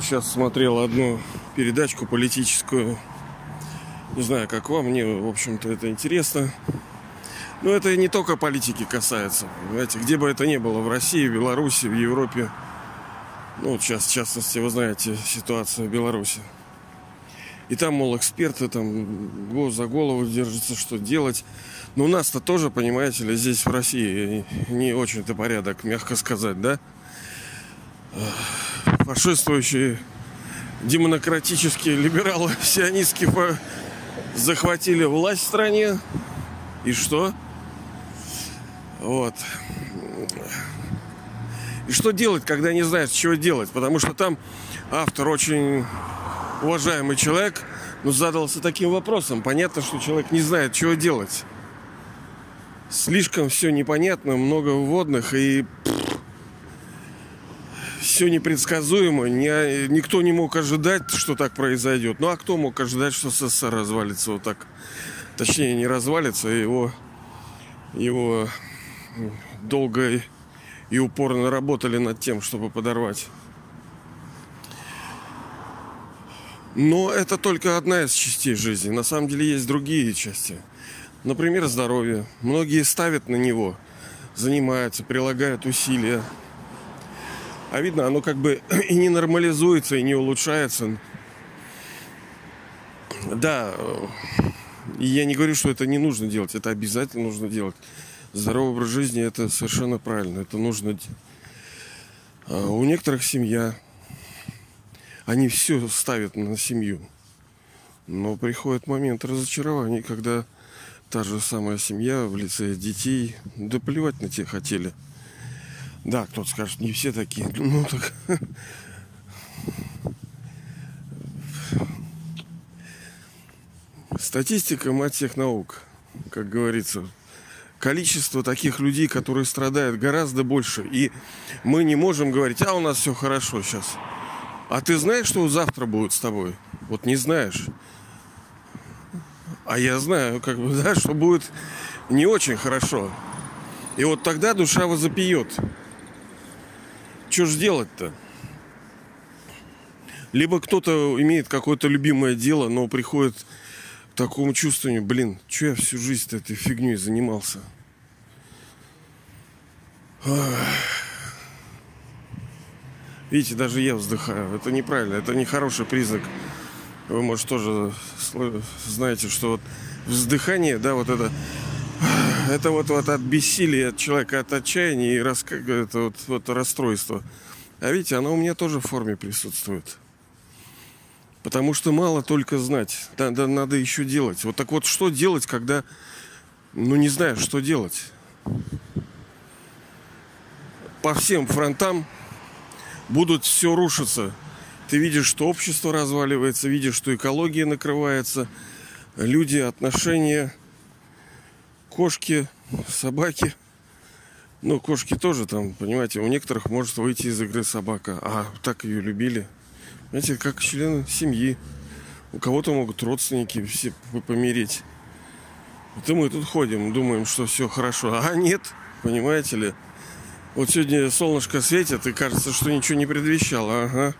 Сейчас смотрел одну передачку политическую. Не знаю, как вам, мне, в общем-то, это интересно. Но это не только политики касается. Понимаете, где бы это ни было, в России, в Беларуси, в Европе. Ну, вот сейчас, в частности, вы знаете ситуацию в Беларуси. И там, мол, эксперты там за голову держатся, что делать. Но у нас-то тоже, понимаете ли, здесь в России не очень-то порядок, мягко сказать, да? Фашистующие демократические либералы сионистские захватили власть в стране. И что? Вот. И что делать, когда не знаешь, чего делать? Потому что там автор очень уважаемый человек, но задался таким вопросом. Понятно, что человек не знает, чего делать. Слишком все непонятно, много вводных и все непредсказуемо. Ни, никто не мог ожидать, что так произойдет. Ну а кто мог ожидать, что СССР развалится вот так? Точнее, не развалится, а его, его долго и упорно работали над тем, чтобы подорвать. Но это только одна из частей жизни. На самом деле есть другие части. Например, здоровье. Многие ставят на него, занимаются, прилагают усилия. А видно, оно как бы и не нормализуется, и не улучшается. Да, и я не говорю, что это не нужно делать, это обязательно нужно делать. Здоровый образ жизни это совершенно правильно, это нужно. А у некоторых семья, они все ставят на семью. Но приходит момент разочарования, когда та же самая семья в лице детей, да плевать на те хотели. Да, кто-то скажет, не все такие. Ну так Статистика мать всех наук, как говорится. Количество таких людей, которые страдают, гораздо больше. И мы не можем говорить, а у нас все хорошо сейчас. А ты знаешь, что завтра будет с тобой? Вот не знаешь. А я знаю, как бы, да, что будет не очень хорошо. И вот тогда душа возопьет. Что ж делать-то? Либо кто-то имеет какое-то любимое дело, но приходит к такому чувствованию, блин, что я всю жизнь этой фигней занимался? Видите, даже я вздыхаю. Это неправильно, это не хороший признак. Вы, может, тоже знаете, что вот вздыхание, да, вот это это вот, вот от бессилия от человека, от отчаяния и рас, это вот, вот расстройство. А видите, оно у меня тоже в форме присутствует. Потому что мало только знать. Надо, надо еще делать. Вот так вот, что делать, когда, ну, не знаю, что делать. По всем фронтам будут все рушиться. Ты видишь, что общество разваливается, видишь, что экология накрывается, люди, отношения, кошки, собаки. Ну, кошки тоже там, понимаете, у некоторых может выйти из игры собака, а так ее любили – знаете, как члены семьи. У кого-то могут родственники все помереть. Вот и мы тут ходим, думаем, что все хорошо. А нет, понимаете ли. Вот сегодня солнышко светит, и кажется, что ничего не предвещало. Ага.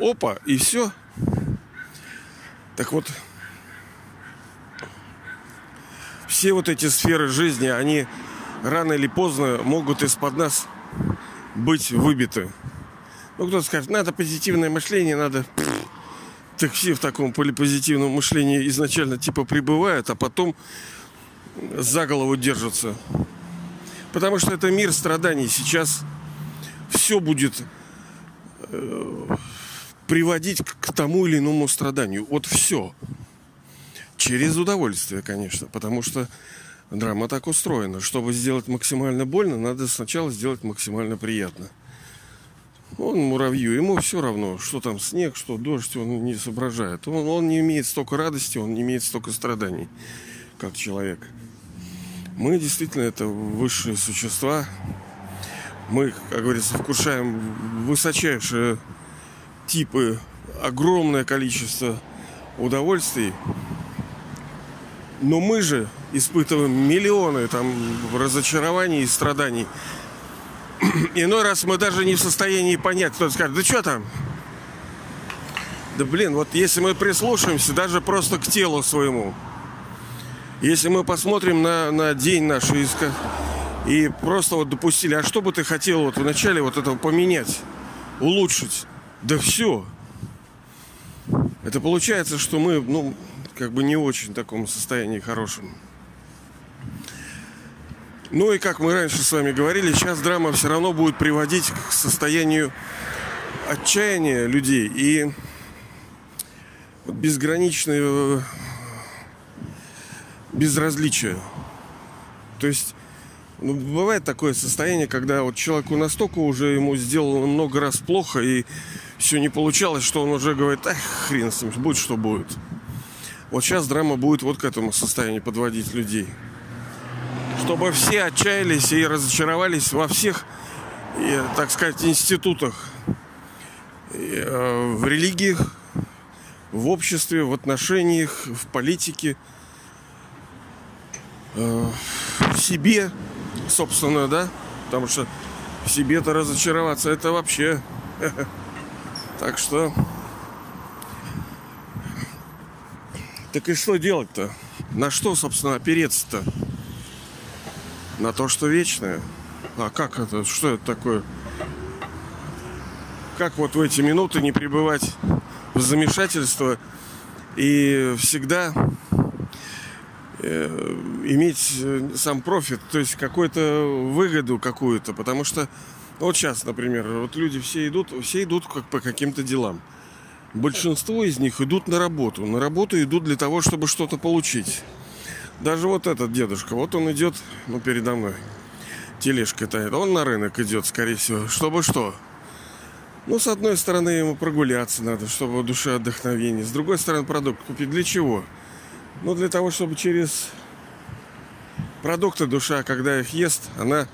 Опа, и все. Так вот, все вот эти сферы жизни, они рано или поздно могут из-под нас быть выбиты. Ну, кто-то скажет, надо позитивное мышление, надо... Так все в таком полипозитивном мышлении изначально типа пребывают, а потом за голову держатся. Потому что это мир страданий. Сейчас все будет э, приводить к тому или иному страданию. Вот все. Через удовольствие, конечно. Потому что драма так устроена. Чтобы сделать максимально больно, надо сначала сделать максимально приятно. Он муравью, ему все равно, что там снег, что дождь, он не соображает. Он, он не имеет столько радости, он не имеет столько страданий, как человек. Мы действительно это высшие существа. Мы, как говорится, вкушаем высочайшие типы, огромное количество удовольствий. Но мы же испытываем миллионы там разочарований и страданий иной раз мы даже не в состоянии понять, кто скажет, да что там? Да блин, вот если мы прислушаемся даже просто к телу своему, если мы посмотрим на, на день наш и, и просто вот допустили, а что бы ты хотел вот вначале вот этого поменять, улучшить? Да все. Это получается, что мы, ну, как бы не очень в таком состоянии хорошем. Ну и как мы раньше с вами говорили, сейчас драма все равно будет приводить к состоянию отчаяния людей и безграничного безразличия. То есть ну, бывает такое состояние, когда вот человеку настолько уже ему сделано много раз плохо и все не получалось, что он уже говорит, ах, хрен с ним, будет что будет. Вот сейчас драма будет вот к этому состоянию подводить людей. Чтобы все отчаялись и разочаровались во всех, так сказать, институтах, э, в религиях, в обществе, в отношениях, в политике, э, в себе, собственно, да, потому что в себе-то разочароваться это вообще. Так что... Так и что делать-то? На что, собственно, опереться-то? На то, что вечное. А как это? Что это такое? Как вот в эти минуты не пребывать в замешательство и всегда э, иметь э, сам профит, то есть какую-то выгоду какую-то, потому что вот сейчас, например, вот люди все идут, все идут как по каким-то делам. Большинство из них идут на работу. На работу идут для того, чтобы что-то получить. Даже вот этот дедушка, вот он идет, ну, передо мной. Тележка тает. Он на рынок идет, скорее всего. Чтобы что? Ну, с одной стороны, ему прогуляться надо, чтобы душе отдохновение. С другой стороны, продукт купить. Для чего? Ну, для того, чтобы через продукты душа, когда их ест, она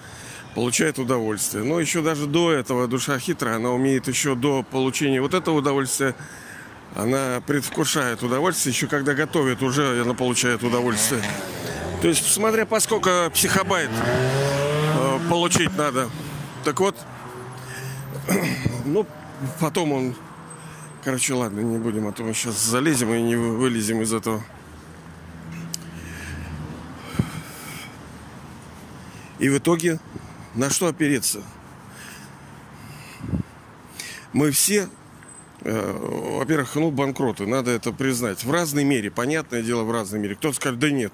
получает удовольствие. Но еще даже до этого душа хитрая, она умеет еще до получения вот этого удовольствия, она предвкушает удовольствие, еще когда готовит, уже она получает удовольствие. То есть, смотря по сколько психобайт э, получить надо. Так вот, ну, потом он... Короче, ладно, не будем, а то мы сейчас залезем и не вылезем из этого. И в итоге на что опереться? Мы все, э, во-первых, ну, банкроты, надо это признать. В разной мере, понятное дело, в разной мере. Кто-то скажет, да нет.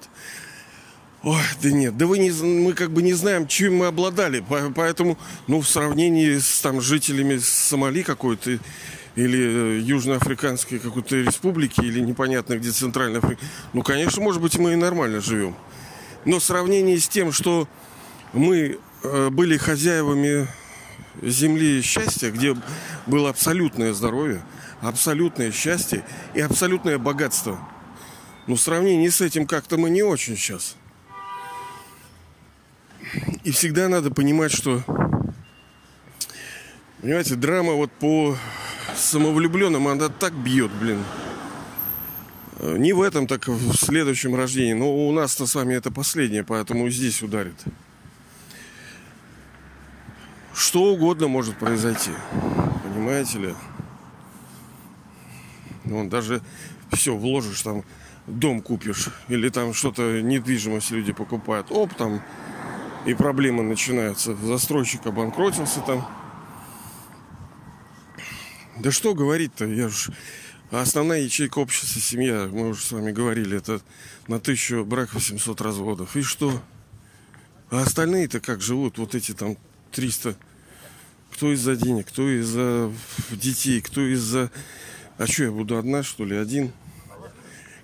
Ой, да нет, да вы не, мы как бы не знаем, чем мы обладали. Поэтому, ну, в сравнении с там жителями Сомали какой-то или э, Южноафриканской какой-то республики, или непонятно где Центральная Африка, ну, конечно, может быть, мы и нормально живем. Но в сравнении с тем, что мы были хозяевами земли счастья, где было абсолютное здоровье, абсолютное счастье и абсолютное богатство. Но в сравнении с этим как-то мы не очень сейчас. И всегда надо понимать, что, понимаете, драма вот по самовлюбленным, она так бьет, блин. Не в этом, так в следующем рождении. Но у нас-то с вами это последнее, поэтому здесь ударит что угодно может произойти. Понимаете ли? Вон, даже все вложишь там, дом купишь, или там что-то, недвижимость люди покупают. Оп, там и проблемы начинаются. Застройщик обанкротился там. Да что говорить-то, я ж... Основная ячейка общества, семья, мы уже с вами говорили, это на тысячу браков 700 разводов. И что? А остальные-то как живут? Вот эти там 300 кто из-за денег, кто из-за детей, кто из-за... А что, я буду одна, что ли, один?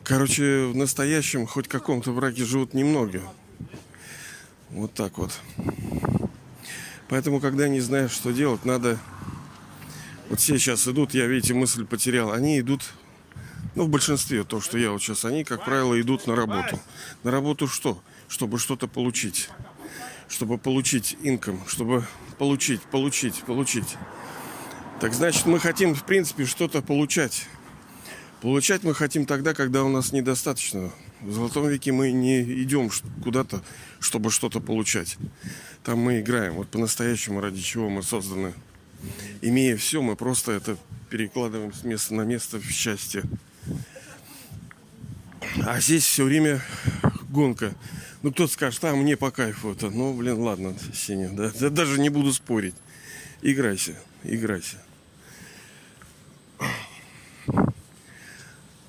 Короче, в настоящем, хоть каком-то браке живут немного. Вот так вот. Поэтому, когда не знаешь, что делать, надо... Вот все сейчас идут, я, видите, мысль потерял. Они идут, ну, в большинстве, то, что я вот сейчас, они, как правило, идут на работу. На работу что? Чтобы что-то получить чтобы получить инком, чтобы получить, получить, получить. Так значит, мы хотим, в принципе, что-то получать. Получать мы хотим тогда, когда у нас недостаточно В золотом веке мы не идем куда-то, чтобы что-то получать. Там мы играем. Вот по-настоящему, ради чего мы созданы. Имея все, мы просто это перекладываем с места на место в счастье. А здесь все время гонка. Ну, кто-то скажет, а мне по кайфу это. Ну, блин, ладно, Сеня, да, да даже не буду спорить. Играйся, играйся.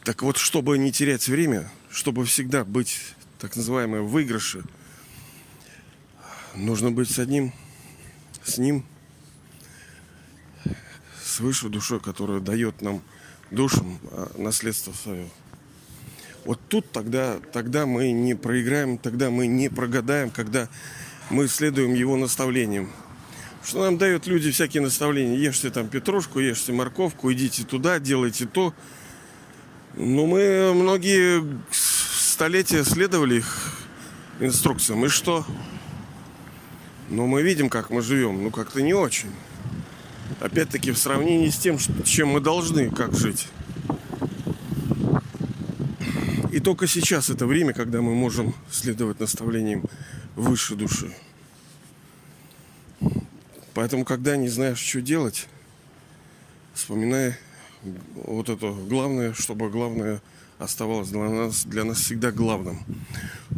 Так вот, чтобы не терять время, чтобы всегда быть так называемые выигрыше, нужно быть с одним, с ним, с высшей душой, которая дает нам душам наследство свое. Вот тут тогда, тогда мы не проиграем, тогда мы не прогадаем, когда мы следуем его наставлениям. Что нам дают люди всякие наставления. Ешьте там петрушку, ешьте морковку, идите туда, делайте то – ну, мы многие столетия следовали их инструкциям. И что? Но мы видим, как мы живем. Ну, как-то не очень. Опять-таки, в сравнении с тем, чем мы должны как жить. И только сейчас это время, когда мы можем следовать наставлениям выше души. Поэтому, когда не знаешь, что делать, вспоминай вот это главное, чтобы главное оставалось для нас, для нас всегда главным.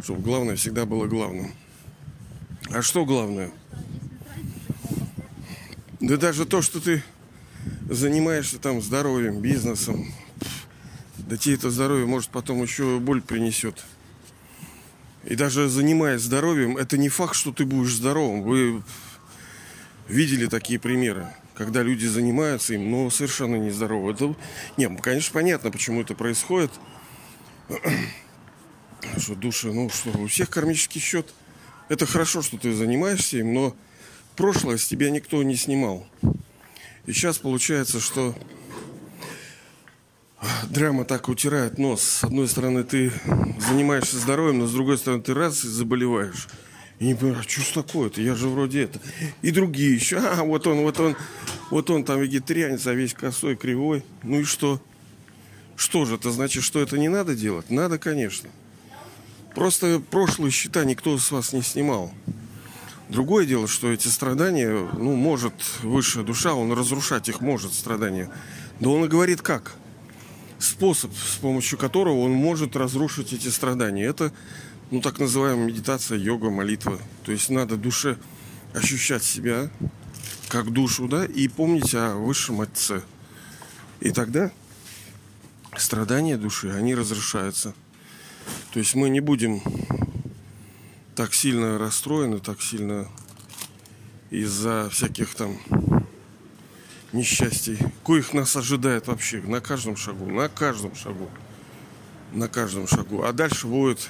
Чтобы главное всегда было главным. А что главное? Да даже то, что ты занимаешься там здоровьем, бизнесом, да тебе это здоровье может потом еще боль принесет. И даже занимаясь здоровьем, это не факт, что ты будешь здоровым. Вы видели такие примеры когда люди занимаются им, но совершенно нездорово. Это, не, конечно, понятно, почему это происходит. Что души, ну что, у всех кармический счет. Это хорошо, что ты занимаешься им, но прошлое с тебя никто не снимал. И сейчас получается, что драма так утирает нос. С одной стороны, ты занимаешься здоровьем, но с другой стороны, ты раз и заболеваешь. И не понимаю, а что ж такое-то? Я же вроде это. И другие еще. А, вот он, вот он, вот он там вегетарианец, а весь косой, кривой. Ну и что? Что же, это значит, что это не надо делать? Надо, конечно. Просто прошлые счета никто с вас не снимал. Другое дело, что эти страдания, ну, может высшая душа, он разрушать их может, страдания. Да он и говорит как? Способ, с помощью которого он может разрушить эти страдания. Это ну, так называемая медитация, йога, молитва. То есть надо душе ощущать себя как душу, да, и помнить о высшем Отце. И тогда страдания души, они разрешаются. То есть мы не будем так сильно расстроены, так сильно из-за всяких там несчастий, коих нас ожидает вообще на каждом шагу, на каждом шагу, на каждом шагу. А дальше будет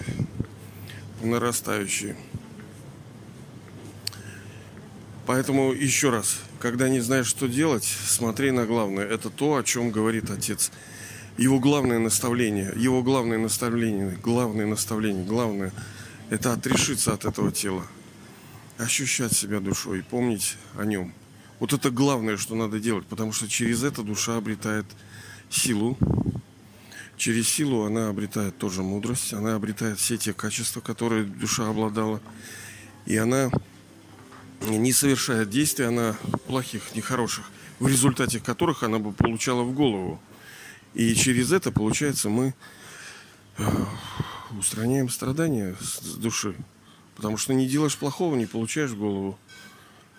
нарастающие. Поэтому еще раз, когда не знаешь, что делать, смотри на главное. Это то, о чем говорит отец. Его главное наставление, его главное наставление, главное наставление, главное – это отрешиться от этого тела, ощущать себя душой, помнить о нем. Вот это главное, что надо делать, потому что через это душа обретает силу, Через силу она обретает тоже мудрость, она обретает все те качества, которые душа обладала. И она не совершает действий, она плохих, нехороших, в результате которых она бы получала в голову. И через это, получается, мы э, устраняем страдания с души. Потому что не делаешь плохого, не получаешь голову,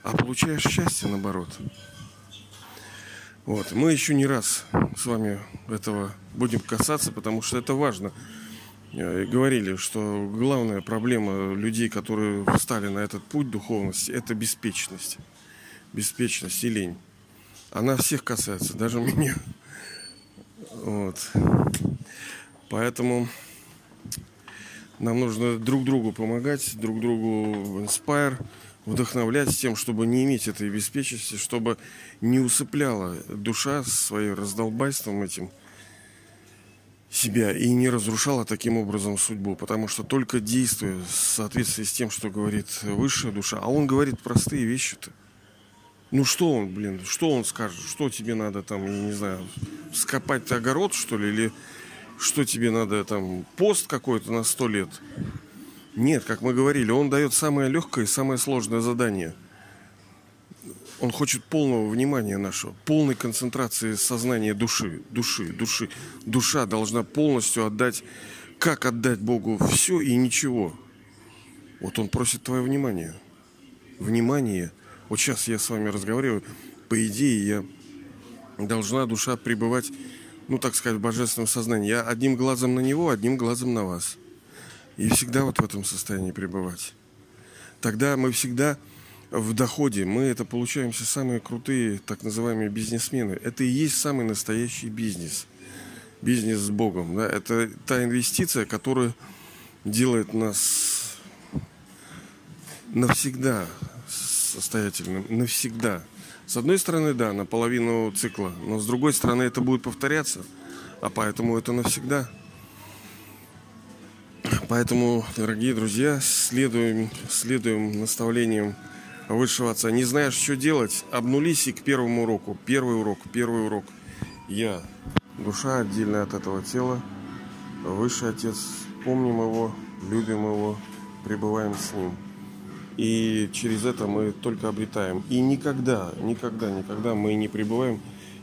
а получаешь счастье наоборот. Вот. Мы еще не раз с вами этого будем касаться, потому что это важно. Э, говорили, что главная проблема людей, которые встали на этот путь духовности, это беспечность. Беспечность и лень. Она всех касается, даже меня. Вот. Поэтому нам нужно друг другу помогать, друг другу inspire вдохновлять тем, чтобы не иметь этой беспечности, чтобы не усыпляла душа своим раздолбайством этим себя и не разрушала таким образом судьбу. Потому что только действуя в соответствии с тем, что говорит высшая душа, а он говорит простые вещи-то. Ну что он, блин, что он скажет? Что тебе надо там, я не знаю, скопать огород, что ли, или что тебе надо там, пост какой-то на сто лет. Нет, как мы говорили, он дает самое легкое и самое сложное задание. Он хочет полного внимания нашего, полной концентрации сознания души, души, души. Душа должна полностью отдать, как отдать Богу все и ничего. Вот он просит твое внимание. Внимание. Вот сейчас я с вами разговариваю. По идее, я должна душа пребывать, ну, так сказать, в божественном сознании. Я одним глазом на него, одним глазом на вас. И всегда вот в этом состоянии пребывать. Тогда мы всегда в доходе. Мы это получаемся самые крутые, так называемые бизнесмены. Это и есть самый настоящий бизнес. Бизнес с Богом. Да? Это та инвестиция, которая делает нас навсегда состоятельным. Навсегда. С одной стороны, да, на половину цикла. Но с другой стороны, это будет повторяться. А поэтому это навсегда. Поэтому, дорогие друзья, следуем, следуем наставлениям высшего отца. Не знаешь, что делать, обнулись и к первому уроку. Первый урок, первый урок. Я, душа отдельная от этого тела, высший отец, помним его, любим его, пребываем с ним. И через это мы только обретаем. И никогда, никогда, никогда мы не пребываем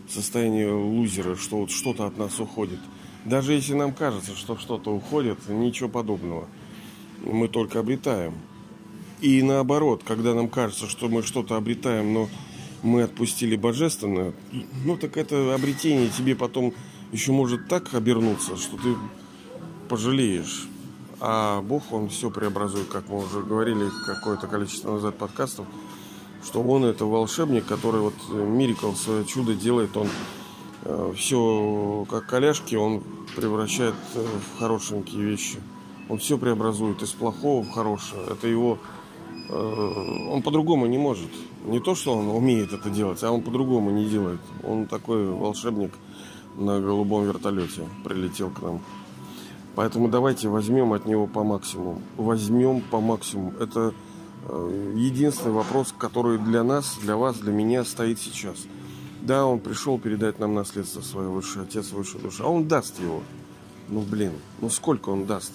в состоянии лузера, что вот что-то от нас уходит. Даже если нам кажется, что что-то уходит, ничего подобного. Мы только обретаем. И наоборот, когда нам кажется, что мы что-то обретаем, но мы отпустили божественное, ну так это обретение тебе потом еще может так обернуться, что ты пожалеешь. А Бог, Он все преобразует, как мы уже говорили какое-то количество назад подкастов, что Он это волшебник, который вот Мирикл свое чудо делает, Он все как коляшки, Он превращает э, в хорошенькие вещи. Он все преобразует из плохого в хорошее. Это его Э, он по-другому не может. Не то, что он умеет это делать, а он по-другому не делает. Он такой волшебник на голубом вертолете прилетел к нам. Поэтому давайте возьмем от него по максимуму. Возьмем по максимуму. Это э, единственный вопрос, который для нас, для вас, для меня стоит сейчас. Да, он пришел передать нам наследство свое, высший отец, высшая душа. А он даст его. Ну, блин, ну сколько он даст?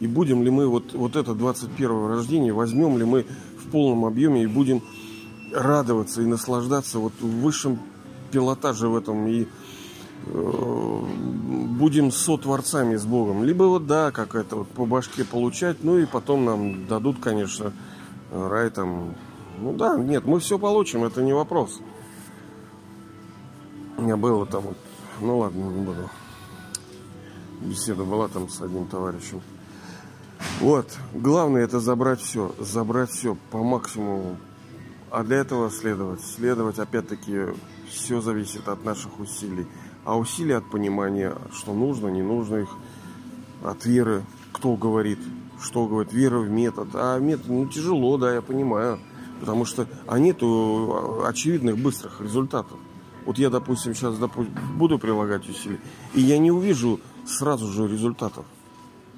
И будем ли мы вот, вот это 21 рождение, возьмем ли мы в полном объеме и будем радоваться и наслаждаться вот в высшем пилотаже в этом и э, будем сотворцами с Богом. Либо вот да, как это вот по башке получать, ну и потом нам дадут, конечно, рай там. Ну да, нет, мы все получим, это не вопрос. У меня было там, ну ладно, не буду. Беседа была там с одним товарищем. Вот, главное это забрать все, забрать все по максимуму. А для этого следовать, следовать, опять-таки, все зависит от наших усилий. А усилия от понимания, что нужно, не нужно их, от веры, кто говорит, что говорит, вера в метод. А метод, ну, тяжело, да, я понимаю, потому что а нету очевидных быстрых результатов. Вот я, допустим, сейчас допустим, буду прилагать усилия, и я не увижу сразу же результатов.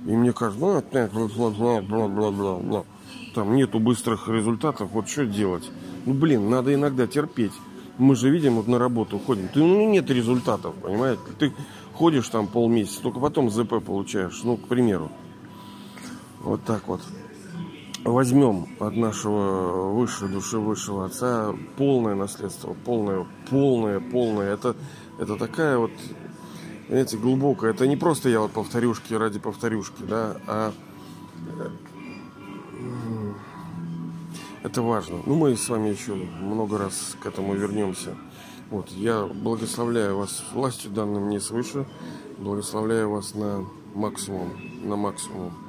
И мне кажется, ну, бла-бла-бла-бла-бла-бла. Там нету быстрых результатов, вот что делать? Ну, блин, надо иногда терпеть. Мы же видим, вот на работу ходим. Ты, ну, нет результатов, понимаете? Ты ходишь там полмесяца, только потом ЗП получаешь, ну, к примеру. Вот так вот. Возьмем от нашего высшей души, высшего отца полное наследство, полное, полное, полное. Это, это такая вот знаете, глубокое. Это не просто я вот повторюшки ради повторюшки, да, а это важно. Ну, мы с вами еще много раз к этому вернемся. Вот, я благословляю вас властью, данной мне свыше, благословляю вас на максимум, на максимум.